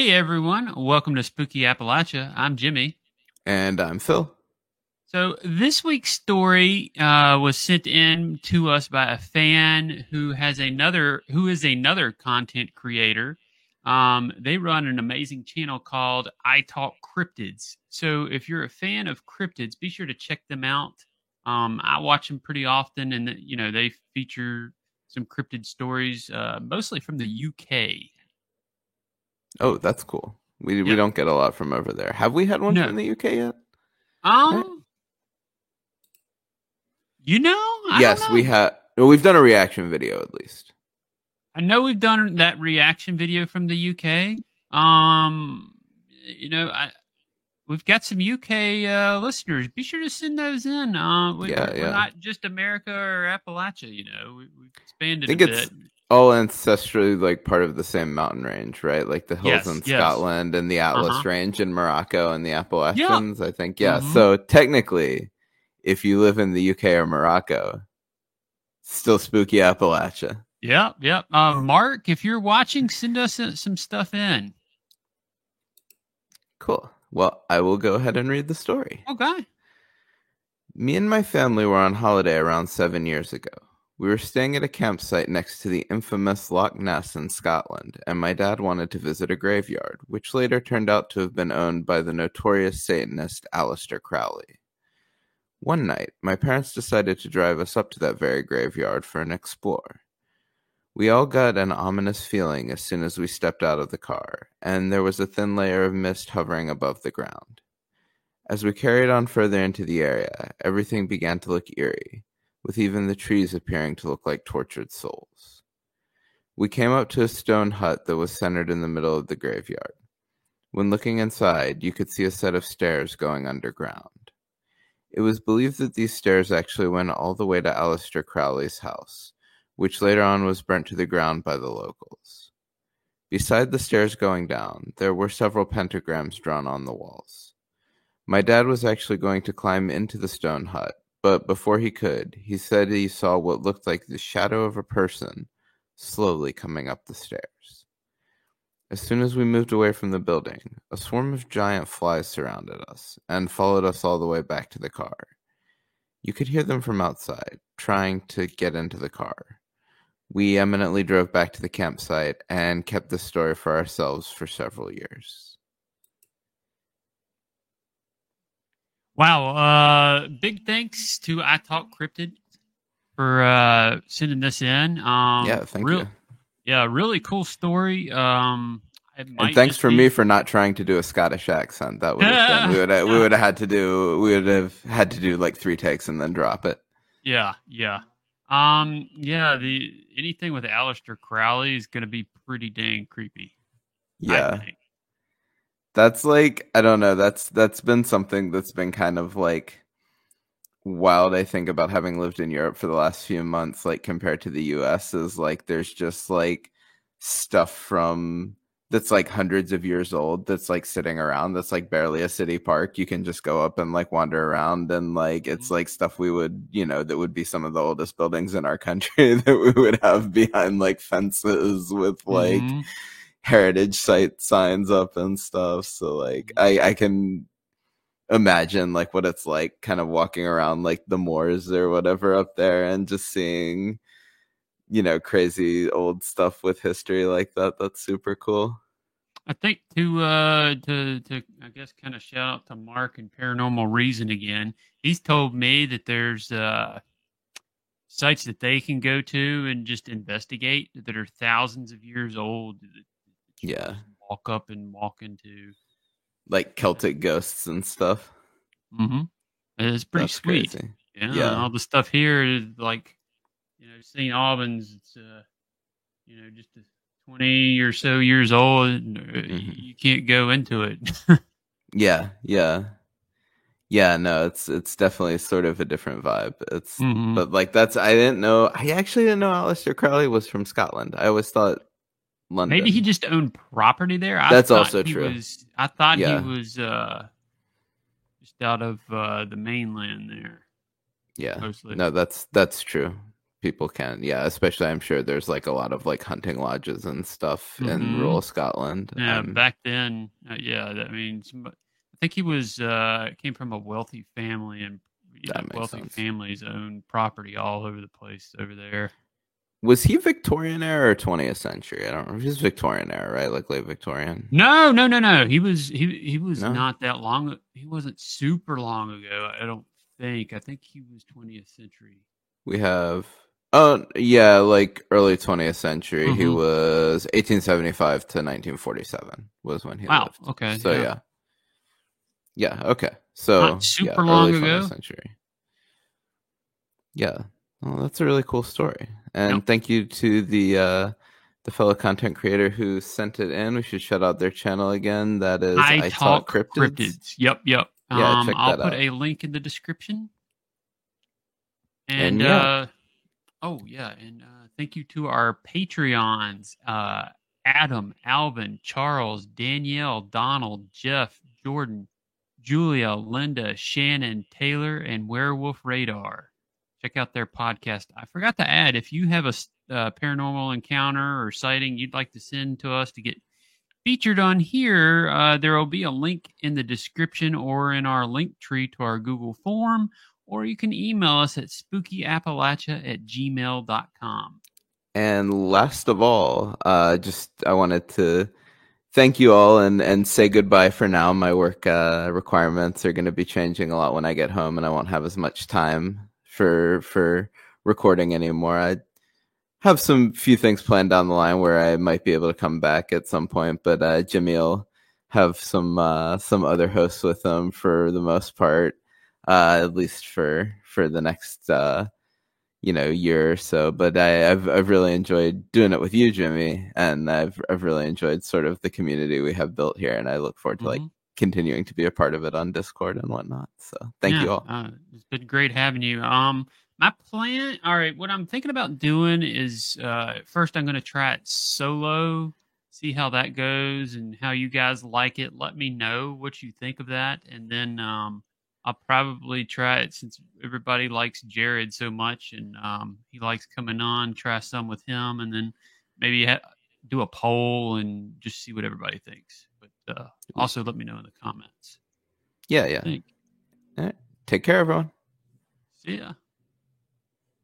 Hey everyone, welcome to Spooky Appalachia. I'm Jimmy. And I'm Phil. So this week's story uh, was sent in to us by a fan who has another who is another content creator. Um, they run an amazing channel called I Talk Cryptids. So if you're a fan of cryptids, be sure to check them out. Um, I watch them pretty often, and you know they feature some cryptid stories, uh, mostly from the UK. Oh, that's cool. We we don't get a lot from over there. Have we had one No. from the UK yet? Um, you know, I yes, we have. Well, we've done a reaction video at least. I know we've done that reaction video from the UK. Um, you know, I we've got some UK uh, listeners. Be sure to send those in. Uh, we, Yeah, we're yeah. not just America or Appalachia. You know, we, we've expanded think a it's- bit. All ancestrally like part of the same mountain range, right? Like the hills Yes, in yes. Scotland and the Atlas Uh-huh. Range in Morocco and the Appalachians. I think, yeah. Mhm. So technically, if you live in the UK or Morocco, still spooky Appalachia. Yep, yep. Uh, Mark, if you're watching, send us uh, some stuff in. Cool. Well, I will go ahead and read the story. Okay. Me and my family were on holiday around seven years ago. We were staying at a campsite next to the infamous Loch Ness in Scotland, and my dad wanted to visit a graveyard, which later turned out to have been owned by the notorious Satanist Aleister Crowley. One night, my parents decided to drive us up to that very graveyard for an explore. We all got an ominous feeling as soon as we stepped out of the car, and there was a thin layer of mist hovering above the ground. As we carried on further into the area, everything began to look eerie, with even the trees appearing to look like tortured souls. We came up to a stone hut that was centered in the middle of the graveyard. When looking inside, you could see a set of stairs going underground. It was believed that these stairs actually went all the way to Aleister Crowley's house, which later on was burnt to the ground by the locals. Beside the stairs going down, there were several pentagrams drawn on the walls. My dad was actually going to climb into the stone hut, but before he could, he said he saw what looked like the shadow of a person slowly coming up the stairs. As soon as we moved away from the building, a swarm of giant flies surrounded us and followed us all the way back to the car. You could hear them from outside, trying to get into the car. We eminently drove back to the campsite and kept this story for ourselves for several years. Wow. Uh, big thanks to I Talk Cryptid for uh, sending this in. Um, yeah, thank real- you. Yeah, really cool story. Um, And thanks for be- me for not trying to do a Scottish accent. That would have been, we would have, we would have had to do we would have had to do like three takes and then drop it. Yeah, yeah. Um, yeah. The anything with Aleister Crowley is going to be pretty dang creepy. I Yeah. think. That's like I don't know, that's that's been something that's been kind of like wild I think about having lived in Europe for the last few months like compared to the US is like there's just like stuff from that's like hundreds of years old that's like sitting around that's like barely a city park you can just go up and like wander around and like it's Mhm. like stuff we would you know that would be some of the oldest buildings in our country that we would have behind like fences with like Mhm. Heritage site signs up and stuff so like i i can imagine like what it's like kind of walking around like the moors or whatever up there and just seeing you know crazy old stuff with history like that that's super cool I think to uh to to I guess kind of shout out to Mark and Paranormal Reason again. He's told me that there's uh sites that they can go to and just investigate that are thousands of years old. Yeah. walk up and walk into. like celtic ghosts and stuff Mm-hmm. It's pretty that's sweet. crazy Yeah, Yeah. all the stuff here is like, you know, St. Albans. It's uh, you know, just a twenty or so years old. And, uh, Mhm. You can't go into it. yeah yeah yeah no it's it's definitely sort of a different vibe it's Mhm. but like that's i didn't know i actually didn't know Aleister crowley was from scotland i always thought london Maybe he just owned property there. I That's thought also he true. Was, I thought Yeah. he was uh, just out of uh, the mainland there. yeah Mostly. no that's that's true people can. Yeah, especially I'm sure there's like a lot of like hunting lodges and stuff in Mhm. rural Scotland. Yeah, Um, back then, uh, yeah, that means I think he was uh came from a wealthy family and you know, wealthy sense. families own property all over the place over there. Was he Victorian era or 20th century? I don't remember. He's Victorian era, right? Like late Victorian. No, no, no, no. He was he he was No? not that long. He wasn't super long ago. I don't think. I think he was 20th century. We have oh yeah, like early 20th century. He Mhm. was 1875 to 1947 was when he Wow. lived. Okay. So yeah. yeah. okay. So Not super yeah, long ago. 20th century. Yeah. Well, that's a really cool story. And Yep. thank you to the uh the fellow content creator who sent it in. We should shout out their channel again. That is I, talk cryptids. Yep, yep. Yeah, um, check I'll that put out. a link in the description. And And, yeah. uh oh yeah, and uh thank you to our Patreons, uh Adam, Alvin, Charles, Danielle, Donald, Jeff, Jordan, Julia, Linda, Shannon, Taylor, and Werewolf Radar. Check out their podcast. I forgot to add if you have a uh, paranormal encounter or sighting you'd like to send to us to get featured on here, uh, there will be a link in the description or in our link tree to our Google form, or you can email us at spookyappalachia at gmail.com. And last of all, uh, just I wanted to thank you all and, and say goodbye for now. My work uh, requirements are going to be changing a lot when I get home, and I won't have as much time for for recording anymore. I have some few things planned down the line where I might be able to come back at some point, but uh, Jimmy will have some uh, some other hosts with him for the most part, uh, at least for for the next. Uh, you know year or so but I, I've I've really enjoyed doing it with you Jimmy and I've I've really enjoyed sort of the community we have built here and I look forward to like Mhm. Continuing to be a part of it on Discord and whatnot so thank Yeah, you all Uh, it's been great having you. Um, my plan. All right, what I'm thinking about doing is uh, first I'm going to try it solo, see how that goes, and how you guys like it. Let me know what you think of that, and then um, I'll probably try it since everybody likes Jared so much, and um, he likes coming on. Try some with him, and then maybe ha- do a poll and just see what everybody thinks. Uh, also let me know in the comments. yeah yeah Think. take care everyone See ya.